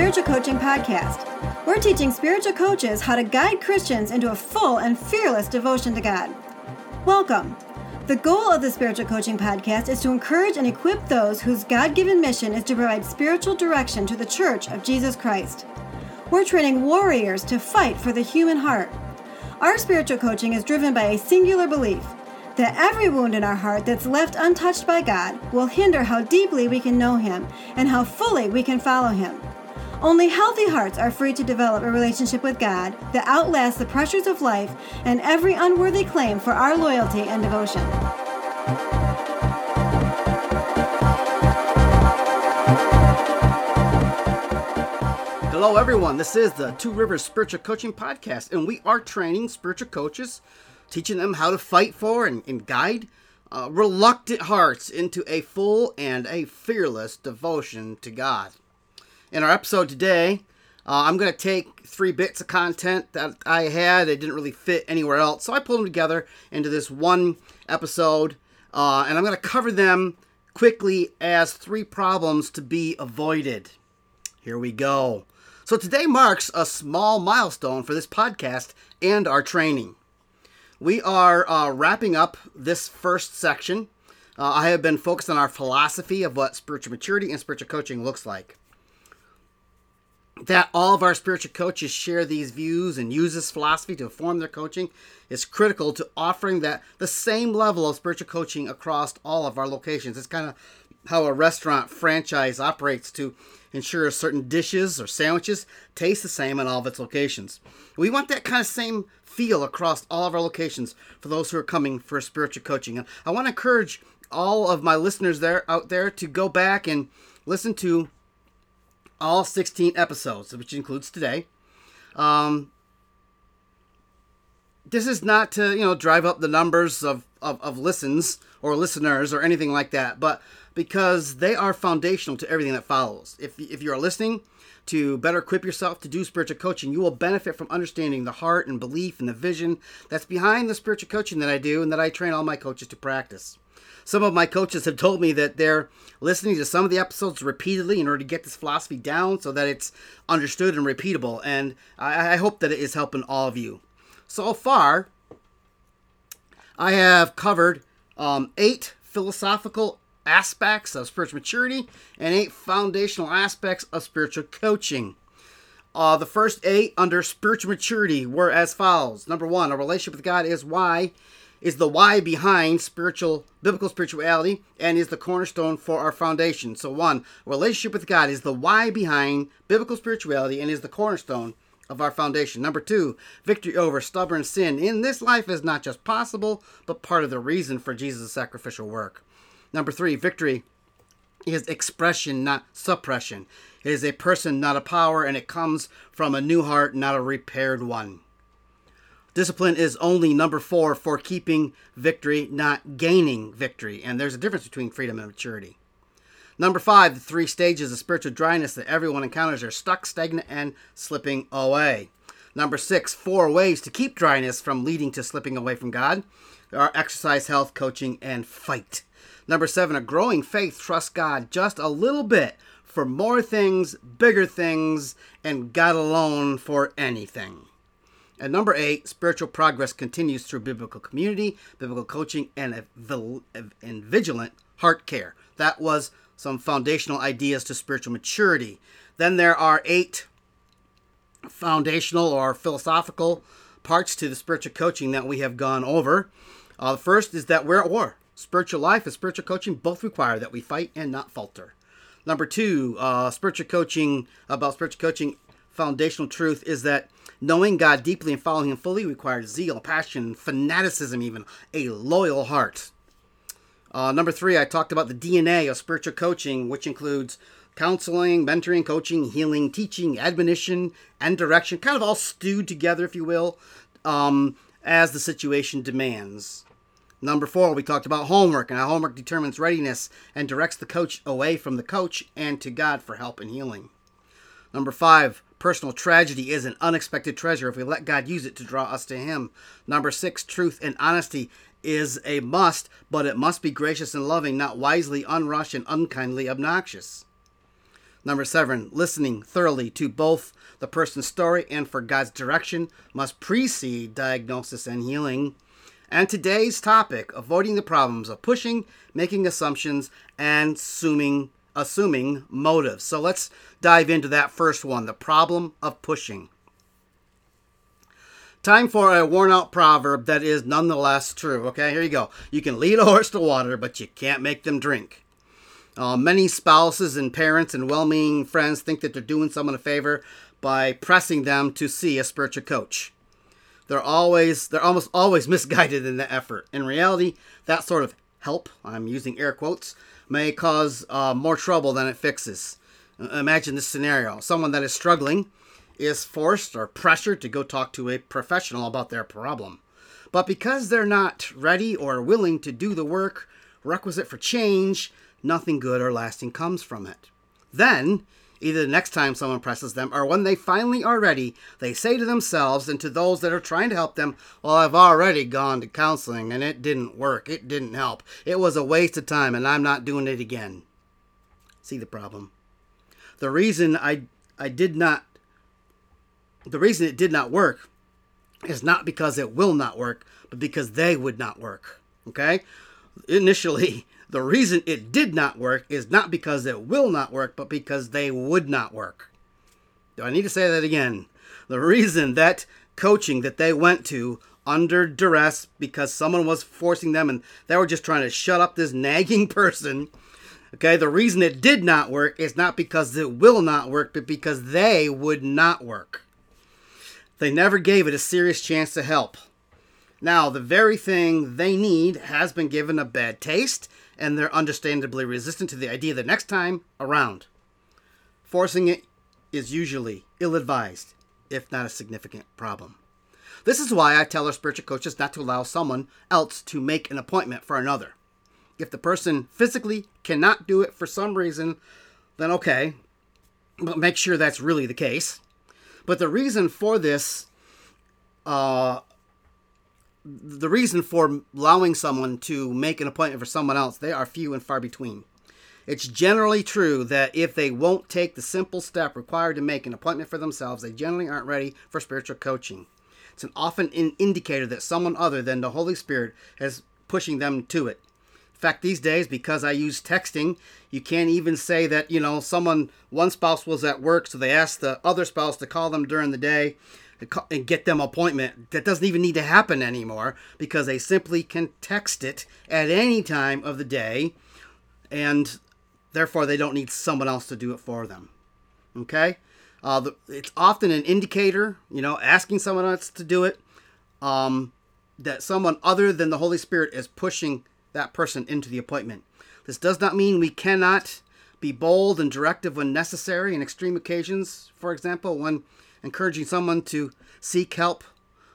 Spiritual Coaching Podcast. We're teaching spiritual coaches how to guide Christians into a full and fearless devotion to God. Welcome. The goal of the Spiritual Coaching Podcast is to encourage and equip those whose God given mission is to provide spiritual direction to the Church of Jesus Christ. We're training warriors to fight for the human heart. Our spiritual coaching is driven by a singular belief that every wound in our heart that's left untouched by God will hinder how deeply we can know Him and how fully we can follow Him. Only healthy hearts are free to develop a relationship with God that outlasts the pressures of life and every unworthy claim for our loyalty and devotion. Hello, everyone. This is the Two Rivers Spiritual Coaching Podcast, and we are training spiritual coaches teaching them how to fight for and, and guide uh, reluctant hearts into a full and a fearless devotion to God. In our episode today, uh, I'm going to take three bits of content that I had that didn't really fit anywhere else, so I pulled them together into this one episode, uh, and I'm going to cover them quickly as three problems to be avoided. Here we go. So today marks a small milestone for this podcast and our training. We are uh, wrapping up this first section. Uh, I have been focused on our philosophy of what spiritual maturity and spiritual coaching looks like. That all of our spiritual coaches share these views and use this philosophy to inform their coaching is critical to offering that the same level of spiritual coaching across all of our locations. It's kind of how a restaurant franchise operates to ensure certain dishes or sandwiches taste the same in all of its locations. We want that kind of same feel across all of our locations for those who are coming for spiritual coaching. And I want to encourage all of my listeners there out there to go back and listen to all 16 episodes, which includes today. Um, this is not to you know drive up the numbers of, of, of listens or listeners or anything like that, but because they are foundational to everything that follows. If, if you are listening to better equip yourself to do spiritual coaching, you will benefit from understanding the heart and belief and the vision that's behind the spiritual coaching that I do and that I train all my coaches to practice. Some of my coaches have told me that they're listening to some of the episodes repeatedly in order to get this philosophy down so that it's understood and repeatable. And I, I hope that it is helping all of you. So far, I have covered um, eight philosophical aspects of spiritual maturity and eight foundational aspects of spiritual coaching. Uh, the first eight under spiritual maturity were as follows. Number one, a relationship with God is why is the why behind spiritual biblical spirituality and is the cornerstone for our foundation. So one, relationship with God is the why behind biblical spirituality and is the cornerstone of our foundation. Number two, victory over stubborn sin in this life is not just possible, but part of the reason for Jesus' sacrificial work. Number three, victory is expression, not suppression. It is a person, not a power, and it comes from a new heart, not a repaired one. Discipline is only number four for keeping victory, not gaining victory. And there's a difference between freedom and maturity. Number five, the three stages of spiritual dryness that everyone encounters are stuck, stagnant, and slipping away. Number six, four ways to keep dryness from leading to slipping away from God. There are exercise, health, coaching, and fight. Number seven, a growing faith trusts God just a little bit for more things, bigger things, and God alone for anything. And number eight, spiritual progress continues through biblical community, biblical coaching, and, and vigilant heart care. That was some foundational ideas to spiritual maturity. Then there are eight foundational or philosophical parts to the spiritual coaching that we have gone over. Uh, the first is that we're at war. Spiritual life and spiritual coaching both require that we fight and not falter. Number two, uh, spiritual coaching, about spiritual coaching, foundational truth is that knowing God deeply and following Him fully requires zeal, passion, fanaticism, even a loyal heart. Uh, number three, I talked about the DNA of spiritual coaching, which includes counseling, mentoring, coaching, healing, teaching, admonition, and direction, kind of all stewed together, if you will, um, as the situation demands. Number four, we talked about homework and how homework determines readiness and directs the coach away from the coach and to God for help and healing. Number five, personal tragedy is an unexpected treasure if we let God use it to draw us to Him. Number six, truth and honesty is a must, but it must be gracious and loving, not wisely unrushed and unkindly obnoxious. Number seven, listening thoroughly to both the person's story and for God's direction must precede diagnosis and healing. And today's topic, avoiding the problems of pushing, making assumptions, and assuming assuming motives. So let's dive into that first one, the problem of pushing. Time for a worn out proverb that is nonetheless true. Okay, here you go. You can lead a horse to water, but you can't make them drink. Uh, many spouses and parents and well meaning friends think that they're doing someone a favor by pressing them to see a spiritual coach. They're always, they're almost always misguided in the effort. In reality, that sort of help, I'm using air quotes, may cause uh, more trouble than it fixes. Uh, imagine this scenario someone that is struggling is forced or pressured to go talk to a professional about their problem. But because they're not ready or willing to do the work requisite for change, nothing good or lasting comes from it. Then, either the next time someone presses them or when they finally are ready, they say to themselves and to those that are trying to help them, Well, I've already gone to counseling and it didn't work. It didn't help. It was a waste of time and I'm not doing it again. See the problem? The reason I, I did not the reason it did not work is not because it will not work, but because they would not work. Okay? Initially, the reason it did not work is not because it will not work, but because they would not work. Do I need to say that again? The reason that coaching that they went to under duress because someone was forcing them and they were just trying to shut up this nagging person. Okay, the reason it did not work is not because it will not work, but because they would not work. They never gave it a serious chance to help. Now, the very thing they need has been given a bad taste, and they're understandably resistant to the idea the next time around. Forcing it is usually ill advised, if not a significant problem. This is why I tell our spiritual coaches not to allow someone else to make an appointment for another. If the person physically cannot do it for some reason, then okay, but make sure that's really the case. But the reason for this, uh, the reason for allowing someone to make an appointment for someone else, they are few and far between. It's generally true that if they won't take the simple step required to make an appointment for themselves, they generally aren't ready for spiritual coaching. It's an often an indicator that someone other than the Holy Spirit is pushing them to it. In fact, these days, because I use texting, you can't even say that, you know, someone, one spouse was at work, so they asked the other spouse to call them during the day and get them appointment. That doesn't even need to happen anymore because they simply can text it at any time of the day and therefore they don't need someone else to do it for them. Okay? Uh, the, it's often an indicator, you know, asking someone else to do it, um, that someone other than the Holy Spirit is pushing that person into the appointment. This does not mean we cannot be bold and directive when necessary in extreme occasions. For example, when encouraging someone to seek help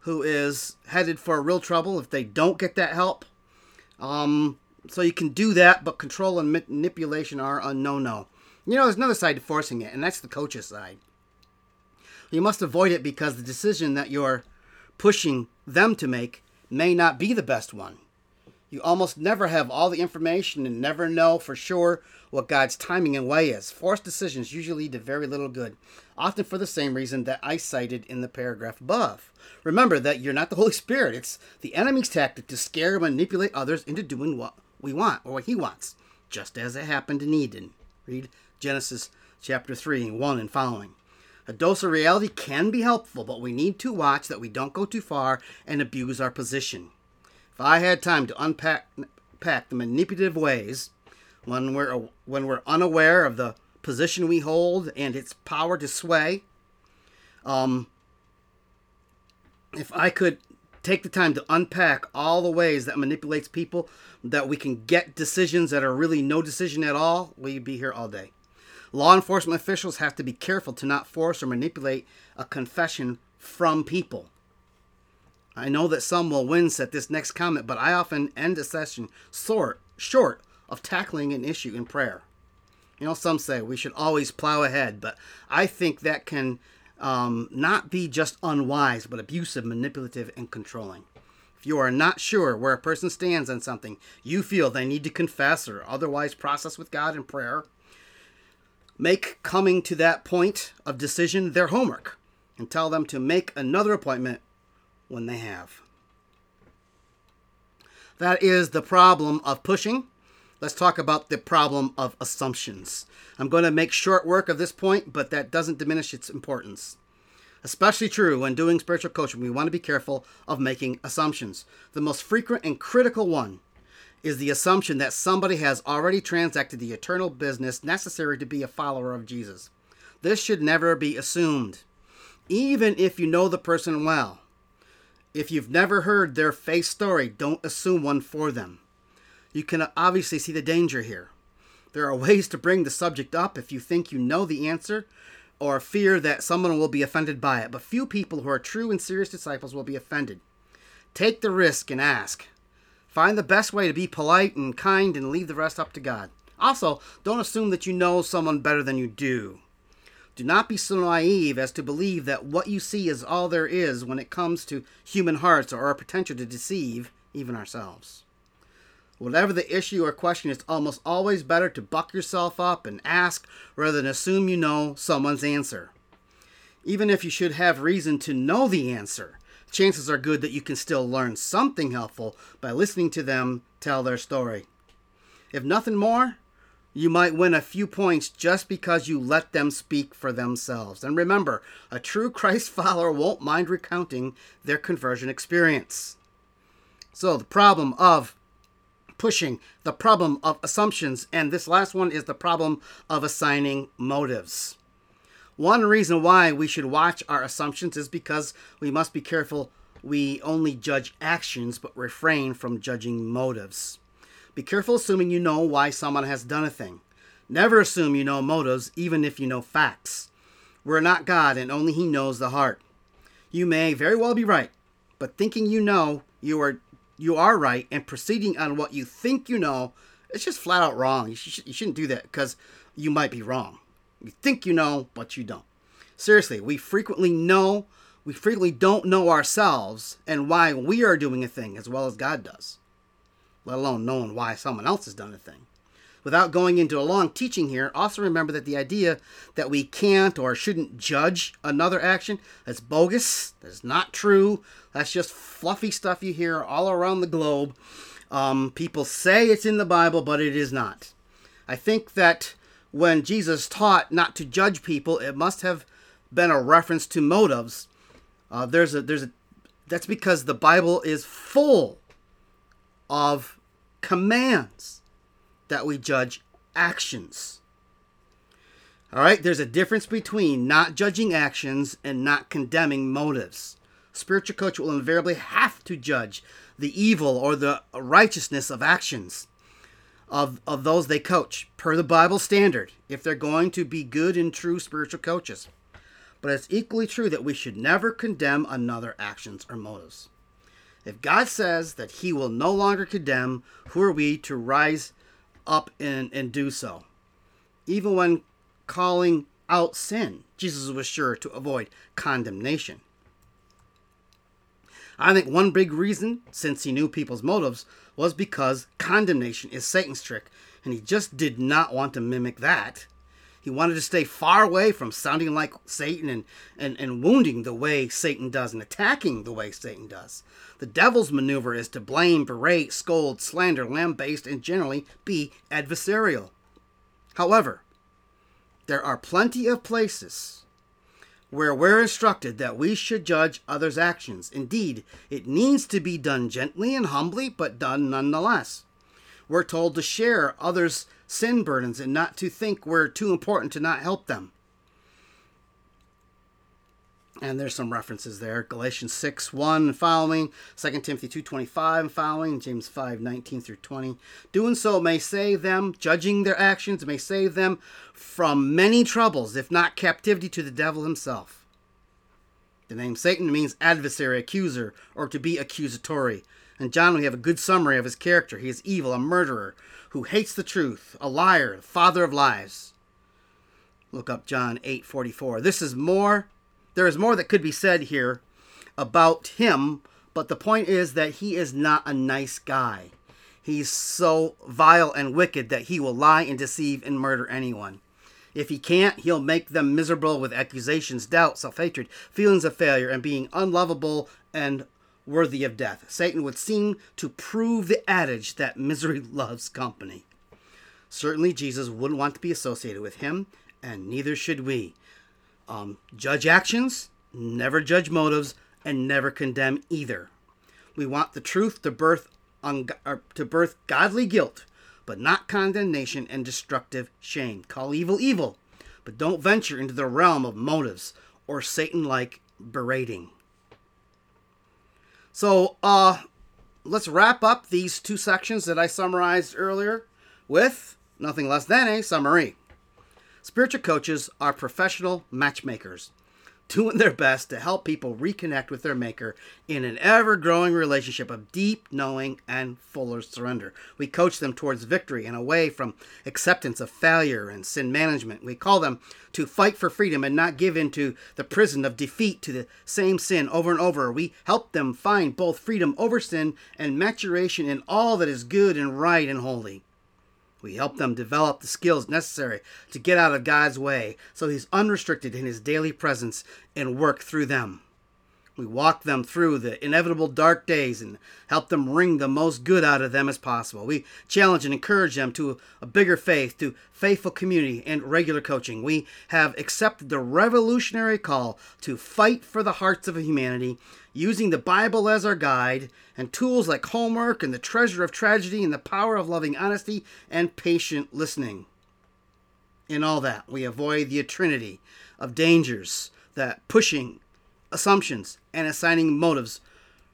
who is headed for real trouble if they don't get that help. Um, so you can do that, but control and manipulation are a no no. You know, there's another side to forcing it, and that's the coach's side. You must avoid it because the decision that you're pushing them to make may not be the best one. You almost never have all the information and never know for sure what God's timing and way is. Forced decisions usually lead to very little good, often for the same reason that I cited in the paragraph above. Remember that you're not the Holy Spirit. It's the enemy's tactic to scare and manipulate others into doing what we want or what he wants, just as it happened in Eden. Read Genesis chapter 3, 1 and following. A dose of reality can be helpful, but we need to watch that we don't go too far and abuse our position. If I had time to unpack pack the manipulative ways when we're when we're unaware of the position we hold and its power to sway, um, if I could take the time to unpack all the ways that manipulates people that we can get decisions that are really no decision at all, we'd be here all day. Law enforcement officials have to be careful to not force or manipulate a confession from people. I know that some will wince at this next comment, but I often end a session short, short of tackling an issue in prayer. You know, some say we should always plow ahead, but I think that can um, not be just unwise, but abusive, manipulative, and controlling. If you are not sure where a person stands on something you feel they need to confess or otherwise process with God in prayer, Make coming to that point of decision their homework and tell them to make another appointment when they have. That is the problem of pushing. Let's talk about the problem of assumptions. I'm going to make short work of this point, but that doesn't diminish its importance. Especially true when doing spiritual coaching, we want to be careful of making assumptions. The most frequent and critical one is the assumption that somebody has already transacted the eternal business necessary to be a follower of Jesus. This should never be assumed, even if you know the person well. If you've never heard their faith story, don't assume one for them. You can obviously see the danger here. There are ways to bring the subject up if you think you know the answer or fear that someone will be offended by it, but few people who are true and serious disciples will be offended. Take the risk and ask. Find the best way to be polite and kind and leave the rest up to God. Also, don't assume that you know someone better than you do. Do not be so naive as to believe that what you see is all there is when it comes to human hearts or our potential to deceive even ourselves. Whatever the issue or question, it's almost always better to buck yourself up and ask rather than assume you know someone's answer. Even if you should have reason to know the answer, chances are good that you can still learn something helpful by listening to them tell their story. If nothing more, you might win a few points just because you let them speak for themselves. And remember, a true Christ follower won't mind recounting their conversion experience. So, the problem of pushing, the problem of assumptions, and this last one is the problem of assigning motives. One reason why we should watch our assumptions is because we must be careful we only judge actions but refrain from judging motives. Be careful assuming you know why someone has done a thing. Never assume you know motives, even if you know facts. We're not God, and only He knows the heart. You may very well be right, but thinking you know you are you are right and proceeding on what you think you know, it's just flat out wrong. You, sh- you shouldn't do that because you might be wrong. You think you know, but you don't. Seriously, we frequently know, we frequently don't know ourselves and why we are doing a thing as well as God does, let alone knowing why someone else has done a thing. Without going into a long teaching here, also remember that the idea that we can't or shouldn't judge another action, that's bogus, that's not true, that's just fluffy stuff you hear all around the globe. Um, people say it's in the Bible, but it is not. I think that when Jesus taught not to judge people, it must have been a reference to motives. Uh, there's a there's a that's because the Bible is full of commands that we judge actions. All right, there's a difference between not judging actions and not condemning motives. Spiritual coach will invariably have to judge the evil or the righteousness of actions of, of those they coach per the Bible standard if they're going to be good and true spiritual coaches. But it's equally true that we should never condemn another actions or motives. If God says that he will no longer condemn, who are we to rise up and, and do so? Even when calling out sin, Jesus was sure to avoid condemnation. I think one big reason, since he knew people's motives, was because condemnation is Satan's trick, and he just did not want to mimic that. He wanted to stay far away from sounding like Satan and, and, and wounding the way Satan does and attacking the way Satan does. The devil's maneuver is to blame, berate, scold, slander, lambaste, and generally be adversarial. However, there are plenty of places where we're instructed that we should judge others' actions. Indeed, it needs to be done gently and humbly, but done nonetheless. We're told to share others' sin burdens and not to think we're too important to not help them. And there's some references there. Galatians 6, 1 and following, 2 Timothy 2.25 and following, James 5, 19 through 20. Doing so may save them, judging their actions may save them from many troubles, if not captivity to the devil himself. The name Satan means adversary, accuser, or to be accusatory. And John, we have a good summary of his character. He is evil, a murderer, who hates the truth, a liar, the father of lies. Look up John 8:44. This is more there is more that could be said here about him, but the point is that he is not a nice guy. He's so vile and wicked that he will lie and deceive and murder anyone. If he can't, he'll make them miserable with accusations, doubt, self hatred, feelings of failure, and being unlovable and worthy of death. Satan would seem to prove the adage that misery loves company. Certainly, Jesus wouldn't want to be associated with him, and neither should we. Um, judge actions, never judge motives, and never condemn either. We want the truth to birth un- to birth godly guilt, but not condemnation and destructive shame. Call evil evil, but don't venture into the realm of motives or Satan-like berating. So, uh, let's wrap up these two sections that I summarized earlier with nothing less than a summary. Spiritual coaches are professional matchmakers doing their best to help people reconnect with their Maker in an ever growing relationship of deep knowing and fuller surrender. We coach them towards victory and away from acceptance of failure and sin management. We call them to fight for freedom and not give in to the prison of defeat to the same sin over and over. We help them find both freedom over sin and maturation in all that is good and right and holy. We help them develop the skills necessary to get out of God's way so He's unrestricted in His daily presence and work through them. We walk them through the inevitable dark days and help them wring the most good out of them as possible. We challenge and encourage them to a bigger faith, to faithful community and regular coaching. We have accepted the revolutionary call to fight for the hearts of humanity using the Bible as our guide and tools like homework and the treasure of tragedy and the power of loving honesty and patient listening. In all that, we avoid the trinity of dangers that pushing assumptions and assigning motives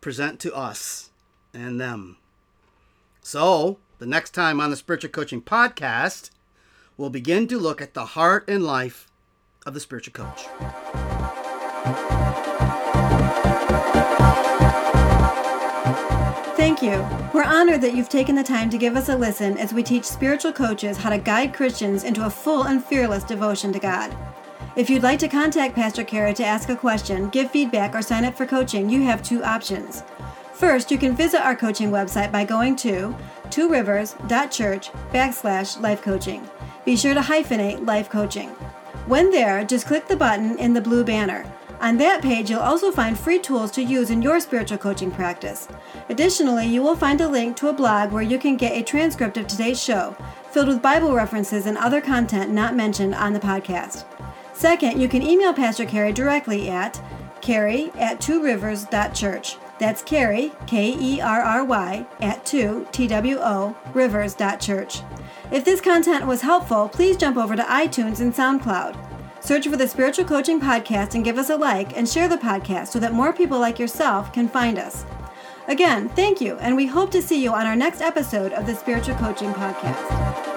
present to us and them. So, the next time on the Spiritual Coaching Podcast, we'll begin to look at the heart and life of the spiritual coach. Thank you. We're honored that you've taken the time to give us a listen as we teach spiritual coaches how to guide Christians into a full and fearless devotion to God. If you'd like to contact Pastor Kerry to ask a question, give feedback, or sign up for coaching, you have two options. First, you can visit our coaching website by going to tworivers.church backslash life coaching. Be sure to hyphenate life coaching. When there, just click the button in the blue banner. On that page, you'll also find free tools to use in your spiritual coaching practice. Additionally, you will find a link to a blog where you can get a transcript of today's show, filled with Bible references and other content not mentioned on the podcast. Second, you can email Pastor Kerry directly at kerry at tworivers.church. That's Kerry, K E R R Y, at 2 T W O, rivers.church. If this content was helpful, please jump over to iTunes and SoundCloud. Search for the Spiritual Coaching Podcast and give us a like and share the podcast so that more people like yourself can find us. Again, thank you, and we hope to see you on our next episode of the Spiritual Coaching Podcast.